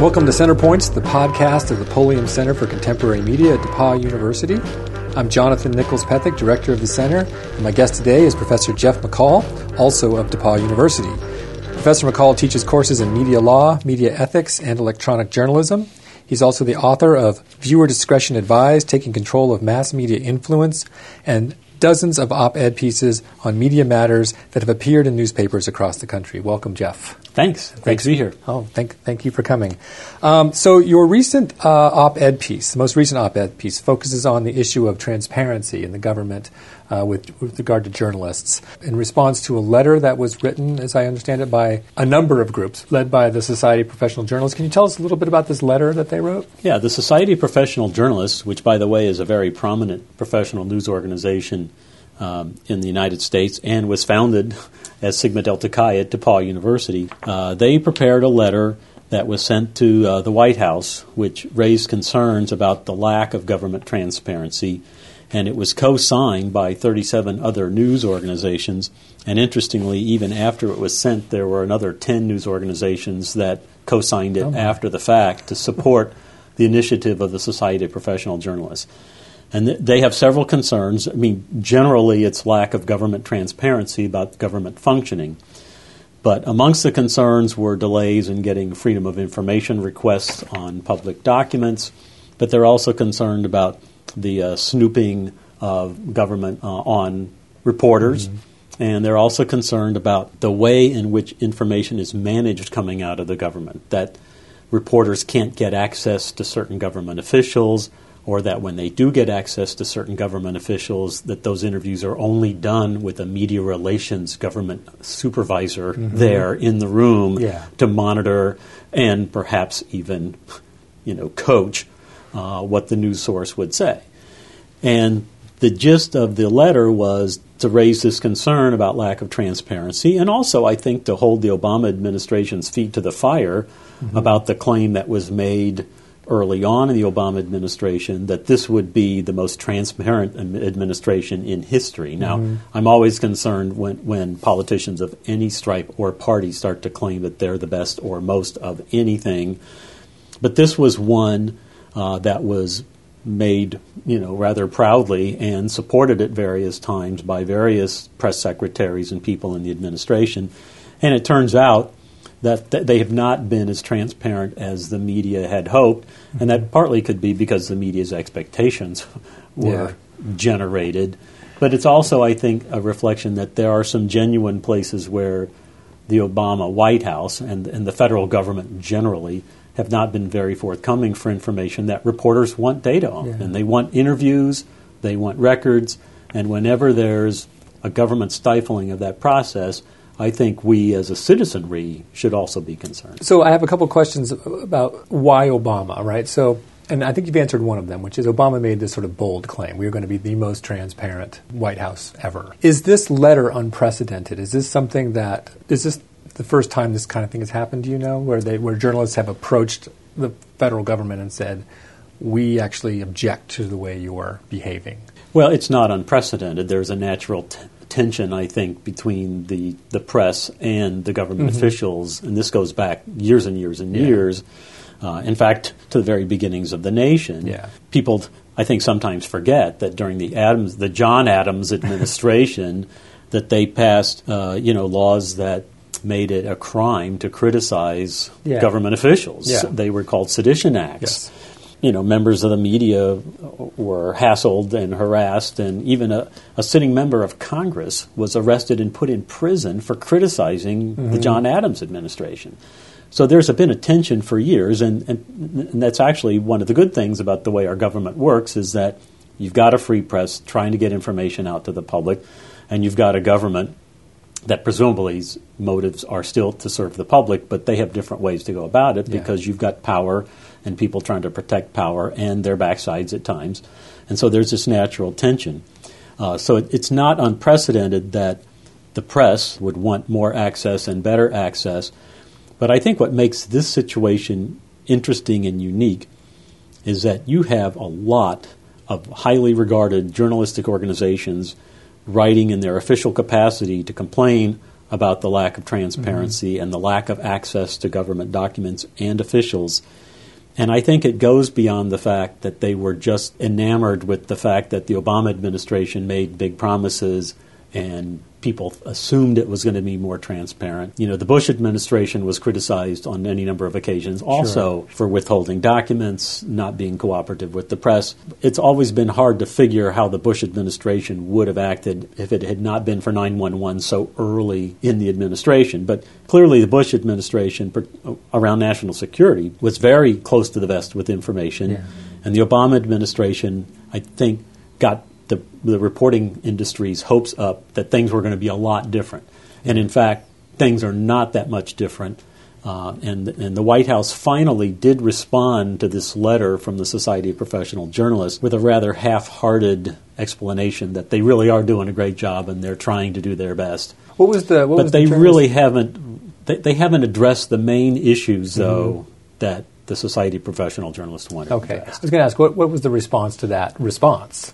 Welcome to Center Points, the podcast of the Pulliam Center for Contemporary Media at DePauw University. I'm Jonathan Nichols Pethick, director of the center, and my guest today is Professor Jeff McCall, also of DePauw University. Professor McCall teaches courses in media law, media ethics, and electronic journalism. He's also the author of Viewer Discretion Advised Taking Control of Mass Media Influence and dozens of op ed pieces on media matters that have appeared in newspapers across the country. Welcome, Jeff. Thanks. Great to be here. Oh, thank, thank you for coming. Um, so, your recent uh, op ed piece, the most recent op ed piece, focuses on the issue of transparency in the government uh, with, with regard to journalists in response to a letter that was written, as I understand it, by a number of groups led by the Society of Professional Journalists. Can you tell us a little bit about this letter that they wrote? Yeah, the Society of Professional Journalists, which, by the way, is a very prominent professional news organization um, in the United States and was founded as Sigma Delta Chi at DePauw University, uh, they prepared a letter that was sent to uh, the White House, which raised concerns about the lack of government transparency and it was co signed by 37 other news organizations. And interestingly, even after it was sent, there were another 10 news organizations that co signed it oh after the fact to support the initiative of the Society of Professional Journalists. And th- they have several concerns. I mean, generally, it's lack of government transparency about government functioning. But amongst the concerns were delays in getting freedom of information requests on public documents. But they're also concerned about the uh, snooping of government uh, on reporters. Mm-hmm. And they're also concerned about the way in which information is managed coming out of the government, that reporters can't get access to certain government officials, or that when they do get access to certain government officials, that those interviews are only done with a media relations government supervisor mm-hmm. there in the room yeah. to monitor and perhaps even, you know, coach uh, what the news source would say. And the gist of the letter was to raise this concern about lack of transparency and also, I think, to hold the Obama administration's feet to the fire mm-hmm. about the claim that was made early on in the Obama administration that this would be the most transparent administration in history. Now, mm-hmm. I'm always concerned when, when politicians of any stripe or party start to claim that they're the best or most of anything. But this was one uh, that was made you know rather proudly and supported at various times by various press secretaries and people in the administration. And it turns out that th- they have not been as transparent as the media had hoped, and that partly could be because the media's expectations were yeah. generated. But it's also, I think, a reflection that there are some genuine places where the Obama White House and, and the federal government generally have not been very forthcoming for information that reporters want data on. Yeah. And they want interviews, they want records, and whenever there's a government stifling of that process, I think we as a citizenry should also be concerned. So I have a couple questions about why Obama, right? So and I think you've answered one of them, which is Obama made this sort of bold claim. We are going to be the most transparent White House ever. Is this letter unprecedented? Is this something that is this the first time this kind of thing has happened? Do you know where they where journalists have approached the federal government and said, "We actually object to the way you are behaving"? Well, it's not unprecedented. There's a natural t- tension, I think, between the the press and the government mm-hmm. officials, and this goes back years and years and yeah. years. Uh, in fact, to the very beginnings of the nation, yeah. people, I think, sometimes forget that during the Adams, the John Adams administration, that they passed, uh, you know, laws that made it a crime to criticize yeah. government officials. They were called sedition acts. Yes. You know, members of the media were hassled and harassed, and even a, a sitting member of Congress was arrested and put in prison for criticizing mm-hmm. the John Adams administration. So there's been a tension for years, and, and, and that's actually one of the good things about the way our government works is that you've got a free press trying to get information out to the public, and you've got a government that presumably motives are still to serve the public, but they have different ways to go about it yeah. because you've got power and people trying to protect power and their backsides at times. And so there's this natural tension. Uh, so it, it's not unprecedented that the press would want more access and better access. But I think what makes this situation interesting and unique is that you have a lot of highly regarded journalistic organizations writing in their official capacity to complain about the lack of transparency mm-hmm. and the lack of access to government documents and officials. And I think it goes beyond the fact that they were just enamored with the fact that the Obama administration made big promises and people assumed it was going to be more transparent. You know, the Bush administration was criticized on any number of occasions also sure. for withholding documents, not being cooperative with the press. It's always been hard to figure how the Bush administration would have acted if it had not been for 911 so early in the administration. But clearly, the Bush administration around national security was very close to the vest with information. Yeah. And the Obama administration, I think, got the, the reporting industry's hopes up that things were going to be a lot different. And in fact, things are not that much different. Uh, and, and the White House finally did respond to this letter from the Society of Professional Journalists with a rather half hearted explanation that they really are doing a great job and they're trying to do their best. What was the. What but was they the really haven't. They, they, haven't addressed the main issues, though, mm-hmm. that the Society of Professional Journalists wanted. Okay. I was going to ask, what, what was the response to that response?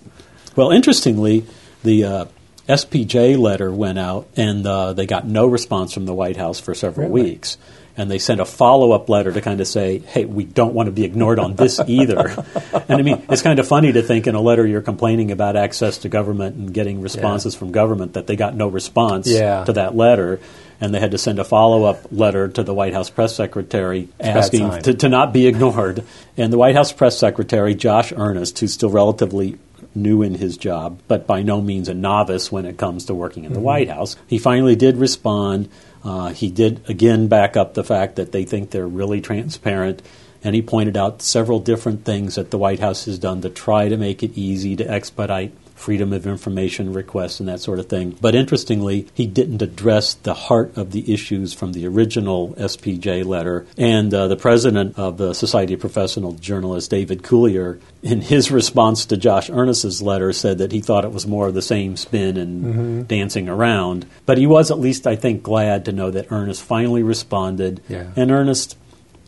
Well, interestingly, the uh, SPJ letter went out, and uh, they got no response from the White House for several really? weeks. And they sent a follow up letter to kind of say, hey, we don't want to be ignored on this either. and I mean, it's kind of funny to think in a letter you're complaining about access to government and getting responses yeah. from government that they got no response yeah. to that letter and they had to send a follow up letter to the White House press secretary asking to, to, not be ignored. And the White House press secretary, Josh Earnest, who's still relatively new in his job, but by no means a novice when it comes to working in the mm-hmm. White House. He finally did respond. Uh, he did again back up the fact that they think they're really transparent. And he pointed out several different things that the White House has done to try to make it easy to expedite freedom of information requests and that sort of thing. But interestingly, he didn't address the heart of the issues from the original SPJ letter. And uh, the president of the Society of Professional Journalists, David Cuillier, in his response to Josh Earnest's letter, said that he thought it was more of the same spin and mm-hmm. dancing around. But he was at least, I think, glad to know that Earnest finally responded. Yeah. And Earnest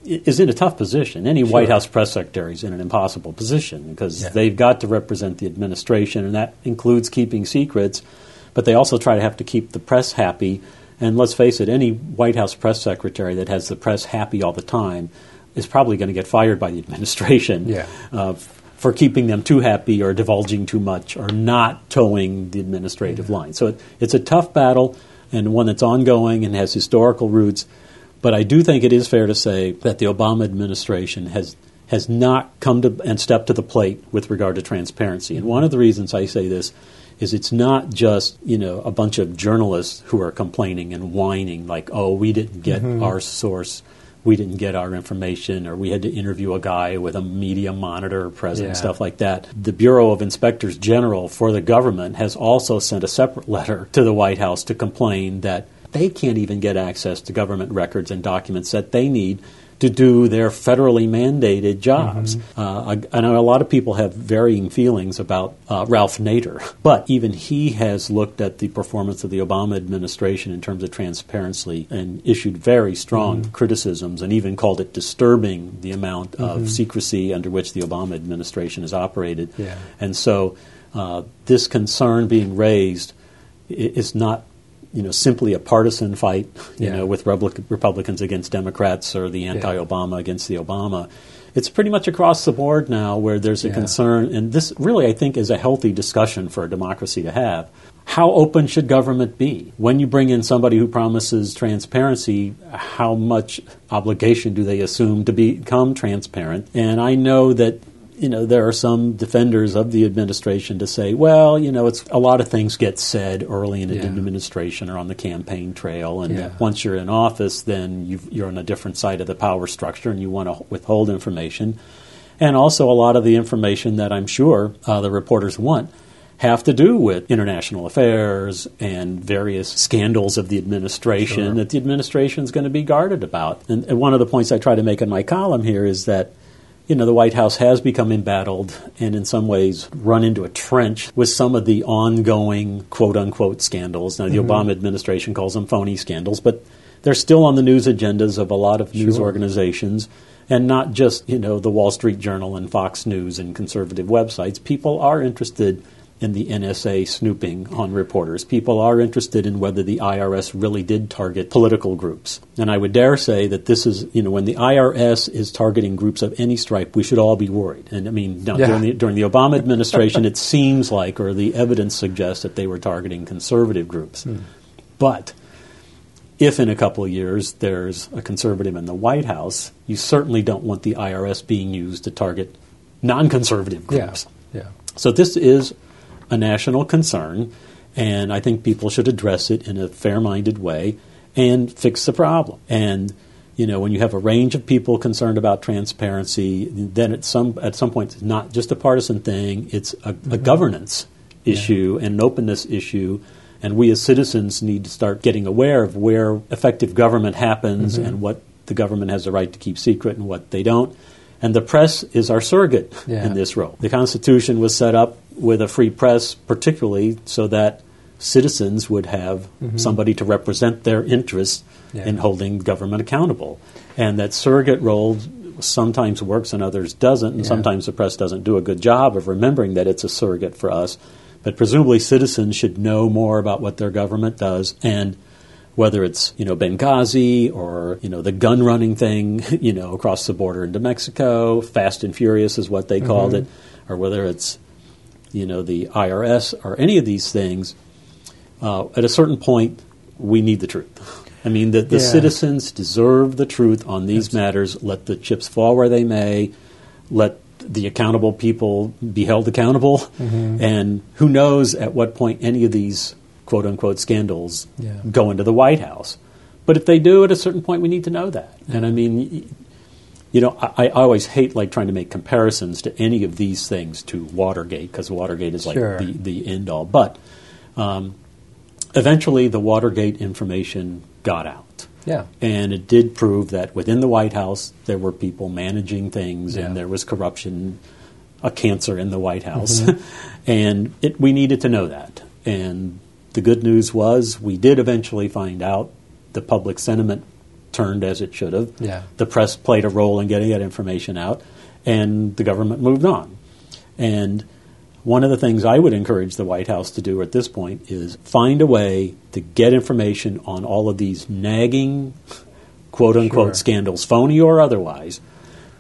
is in a tough position. Any sure. White House press secretary is in an impossible position because yeah. they've got to represent the administration, and that includes keeping secrets, but they also try to have to keep the press happy. And let's face it, any White House press secretary that has the press happy all the time is probably going to get fired by the administration yeah. uh, for keeping them too happy or divulging too much or not toeing the administrative yeah. line. So it, it's a tough battle and one that's ongoing and has historical roots. But I do think it is fair to say that the Obama administration has has not come to and stepped to the plate with regard to transparency. And one of the reasons I say this is it's not just you know a bunch of journalists who are complaining and whining like, oh, we didn't get mm-hmm. our source, we didn't get our information, or we had to interview a guy with a media monitor present, yeah. and stuff like that. The Bureau of Inspectors General for the government has also sent a separate letter to the White House to complain that they can't even get access to government records and documents that they need to do their federally mandated jobs. Mm-hmm. Uh, I, I, know a lot of people have varying feelings about uh, Ralph Nader, but even he has looked at the performance of the Obama administration in terms of transparency and issued very strong mm-hmm. criticisms and even called it disturbing the amount mm-hmm. of secrecy under which the Obama administration has operated. Yeah. And so uh, this concern being raised is not you know, simply a partisan fight, you yeah. know, with Republicans against Democrats or the anti-Obama yeah. against the Obama. It's pretty much across the board now where there's a yeah. concern, and this really, I think, is a healthy discussion for a democracy to have. How open should government be? When you bring in somebody who promises transparency, how much obligation do they assume to become transparent? And I know that you know, there are some defenders of the administration to say, well, you know, it's a lot of things get said early in an yeah. administration or on the campaign trail, and yeah. once you're in office, then you are on a different side of the power structure, and you want to withhold information, and also a lot of the information that I'm sure uh, the reporters want have to do with international affairs and various scandals of the administration sure. that the administration is going to be guarded about. And, and one of the points I try to make in my column here is that you know, the White House has become embattled and in some ways run into a trench with some of the ongoing quote unquote scandals. Now, the mm-hmm. Obama administration calls them phony scandals, but they're still on the news agendas of a lot of news sure. organizations and not just, you know, the Wall Street Journal and Fox News and conservative websites. People are interested in the NSA snooping on reporters. People are interested in whether the IRS really did target political groups. And I would dare say that this is, you know, when the IRS is targeting groups of any stripe, we should all be worried. And I mean, yeah. during, the, during the Obama administration, it seems like, or the evidence suggests that they were targeting conservative groups. Hmm. But if in a couple of years there's a conservative in the White House, you certainly don't want the IRS being used to target non conservative groups. Yeah. yeah. So this is a national concern, and I think people should address it in a fair minded way and fix the problem. And you know, when you have a range of people concerned about transparency, then at some at some point it's not just a partisan thing; it's a, mm-hmm. a governance issue yeah. and an openness issue. And we as citizens need to start getting aware of where effective government happens mm-hmm. and what the government has the right to keep secret and what they don't. And the press is our surrogate yeah. in this role. The Constitution was set up with a free press, particularly so that citizens would have mm-hmm. somebody to represent their interests yeah. in holding government accountable. And that surrogate role sometimes works and others doesn't, and yeah. sometimes the press doesn't do a good job of remembering that it's a surrogate for us. But presumably citizens should know more about what their government does and whether it's you know Benghazi or you know the gun running thing you know across the border into Mexico, Fast and Furious is what they called mm-hmm. it, or whether it's you know the IRS or any of these things. Uh, at a certain point, we need the truth. I mean, the, the yeah. citizens deserve the truth on these matters. Let the chips fall where they may. Let the accountable people be held accountable. Mm-hmm. And who knows at what point any of these quote unquote scandals yeah. go into the White House. But if they do, at a certain point, we need to know that. And I mean, you know, I, I always hate like trying to make comparisons to any of these things to Watergate because Watergate is like sure. the, the end all. But um, eventually, the Watergate information got out. Yeah. And it did prove that within the White House, there were people managing things yeah. and there was corruption, a cancer in the White House. Mm-hmm. and it, we needed to know that. And the good news was we did eventually find out the public sentiment turned as it should have. Yeah. The press played a role in getting that information out, and the government moved on. And one of the things I would encourage the White House to do at this point is find a way to get information on all of these nagging, quote unquote, sure. scandals, phony or otherwise,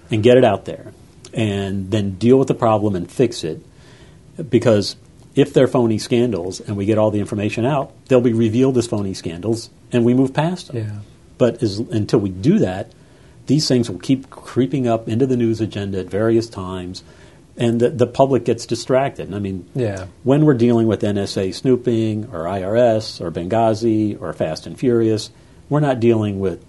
and get it out there. And then deal with the problem and fix it. Because if they're phony scandals and we get all the information out, they'll be revealed as phony scandals and we move past them. Yeah. But as, until we do that, these things will keep creeping up into the news agenda at various times and the, the public gets distracted. I mean, yeah. when we're dealing with NSA snooping or IRS or Benghazi or Fast and Furious, we're not dealing with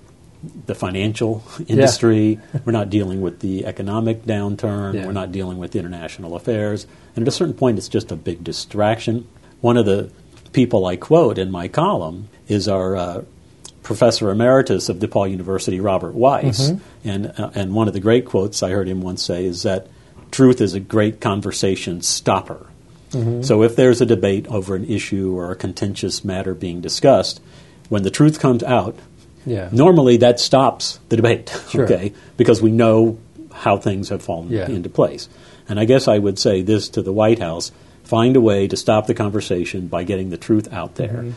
the financial industry. Yeah. we're not dealing with the economic downturn. Yeah. We're not dealing with international affairs. And at a certain point, it's just a big distraction. One of the people I quote in my column is our uh, professor emeritus of DePauw University, Robert Weiss. Mm-hmm. And, uh, and one of the great quotes I heard him once say is that truth is a great conversation stopper. Mm-hmm. So if there's a debate over an issue or a contentious matter being discussed, when the truth comes out, yeah. Normally, that stops the debate, sure. okay, because we know how things have fallen yeah. into place. And I guess I would say this to the White House find a way to stop the conversation by getting the truth out there. Mm-hmm.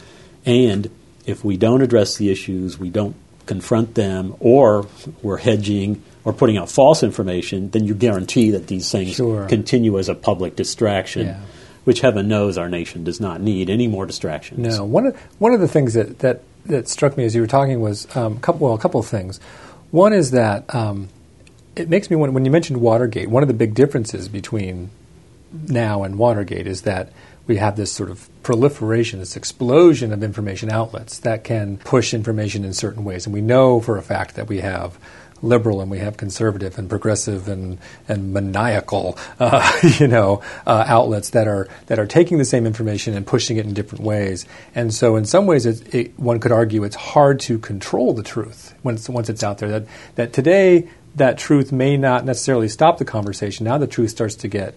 And if we don't address the issues, we don't confront them, or we're hedging or putting out false information, then you guarantee that these things sure. continue as a public distraction. Yeah. Which heaven knows our nation does not need any more distractions. No, one of one of the things that, that that struck me as you were talking was um, couple, well, a couple of things. One is that um, it makes me wonder when you mentioned Watergate. One of the big differences between now and Watergate is that we have this sort of proliferation, this explosion of information outlets that can push information in certain ways, and we know for a fact that we have liberal and we have conservative and progressive and and maniacal, uh, you know, uh, outlets that are that are taking the same information and pushing it in different ways. And so, in some ways, it, it, one could argue it's hard to control the truth once once it's out there. That that today that truth may not necessarily stop the conversation. Now the truth starts to get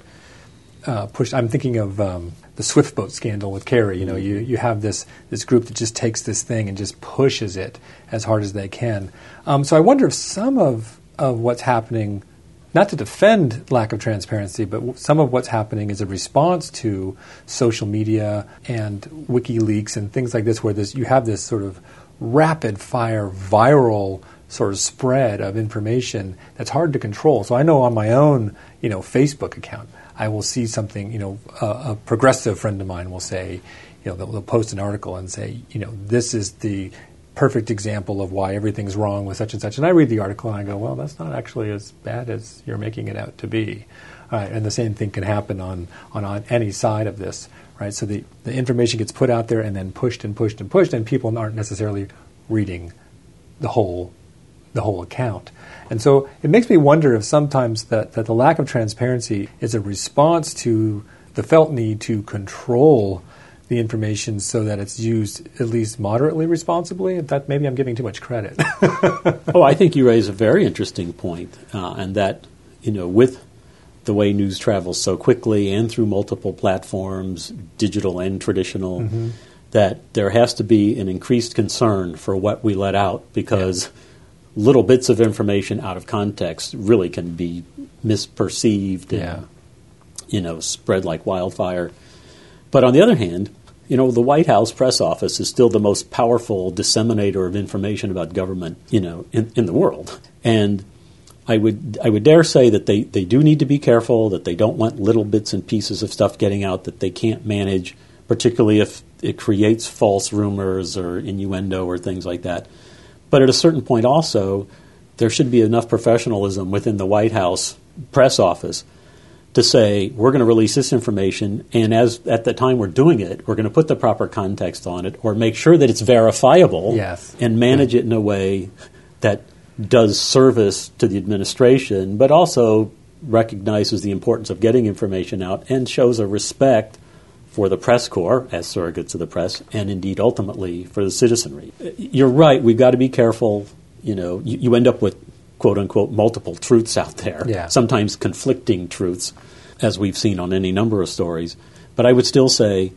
uh, pushed. I'm thinking of um, the Swift boat scandal with Kerry. You know, you, you have this this group that just takes this thing and just pushes it as hard as they can. Um, so I wonder if some of of what's happening not to defend lack of transparency, but some of what's happening is a response to social media and WikiLeaks and things like this, where this, you have this sort of rapid fire, viral sort of spread of information that's hard to control. So I know on my own, you know, Facebook account, I will see something, you know, a, a progressive friend of mine will say, you know, they'll, they'll post an article and say, you know, this is the perfect example of why everything's wrong with such and such. And I read the article and I go, well, that's not actually as bad as you're making it out to be. And the same thing can happen on, on, on any side of this, right? So the, the information gets put out there and then pushed and pushed and pushed, and people aren't necessarily reading the whole the whole account. And so it makes me wonder if sometimes that, that the lack of transparency is a response to the felt need to control the information so that it's used at least moderately responsibly. Fact, maybe I'm giving too much credit. oh, I think you raise a very interesting point, uh, and that you know with the way news travels so quickly and through multiple platforms, digital and traditional, mm-hmm. that there has to be an increased concern for what we let out because. Yeah. Little bits of information out of context really can be misperceived and, yeah. you know, spread like wildfire. But on the other hand, you know, the White House press office is still the most powerful disseminator of information about government, you know, in, in the world. And I would I would dare say that they, they do need to be careful, that they don't want little bits and pieces of stuff getting out that they can't manage, particularly if it creates false rumors or innuendo or things like that. But at a certain point also, there should be enough professionalism within the White House press office to say we're going to release this information, and as at the time we're doing it, we're going to put the proper context on it, or make sure that it's verifiable, yes. and manage yeah. it in a way that does service to the administration, but also recognizes the importance of getting information out and shows a respect for the press corps as surrogates of the press, and indeed ultimately for the citizenry. You're right. We've got to be careful. You know, you, you end up with quote unquote multiple truths out there, yeah. sometimes conflicting truths, as we've seen on any number of stories. But I would still say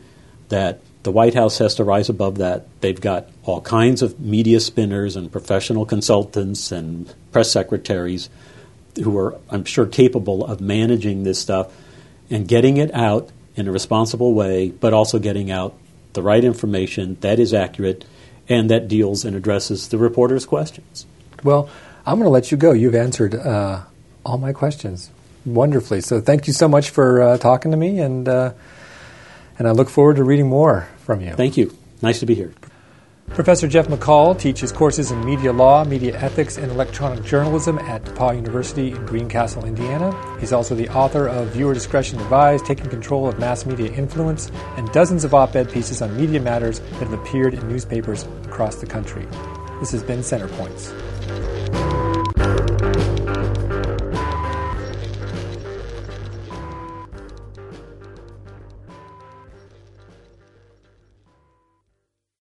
that the White House has to rise above that. They've got all kinds of media spinners and professional consultants and press secretaries who are, I'm sure, capable of managing this stuff and getting it out in a responsible way, but also getting out the right information that is accurate and that deals and addresses the reporter's questions. Well, I'm going to let you go. You've answered uh, all my questions wonderfully. So thank you so much for uh, talking to me, and uh, and I look forward to reading more from you. Thank you. Nice to be here. Professor Jeff McCall teaches courses in media law, media ethics, and electronic journalism at DePauw University in Greencastle, Indiana. He's also the author of Viewer Discretion Advised Taking Control of Mass Media Influence and dozens of op ed pieces on media matters that have appeared in newspapers across the country. This has been Center Points.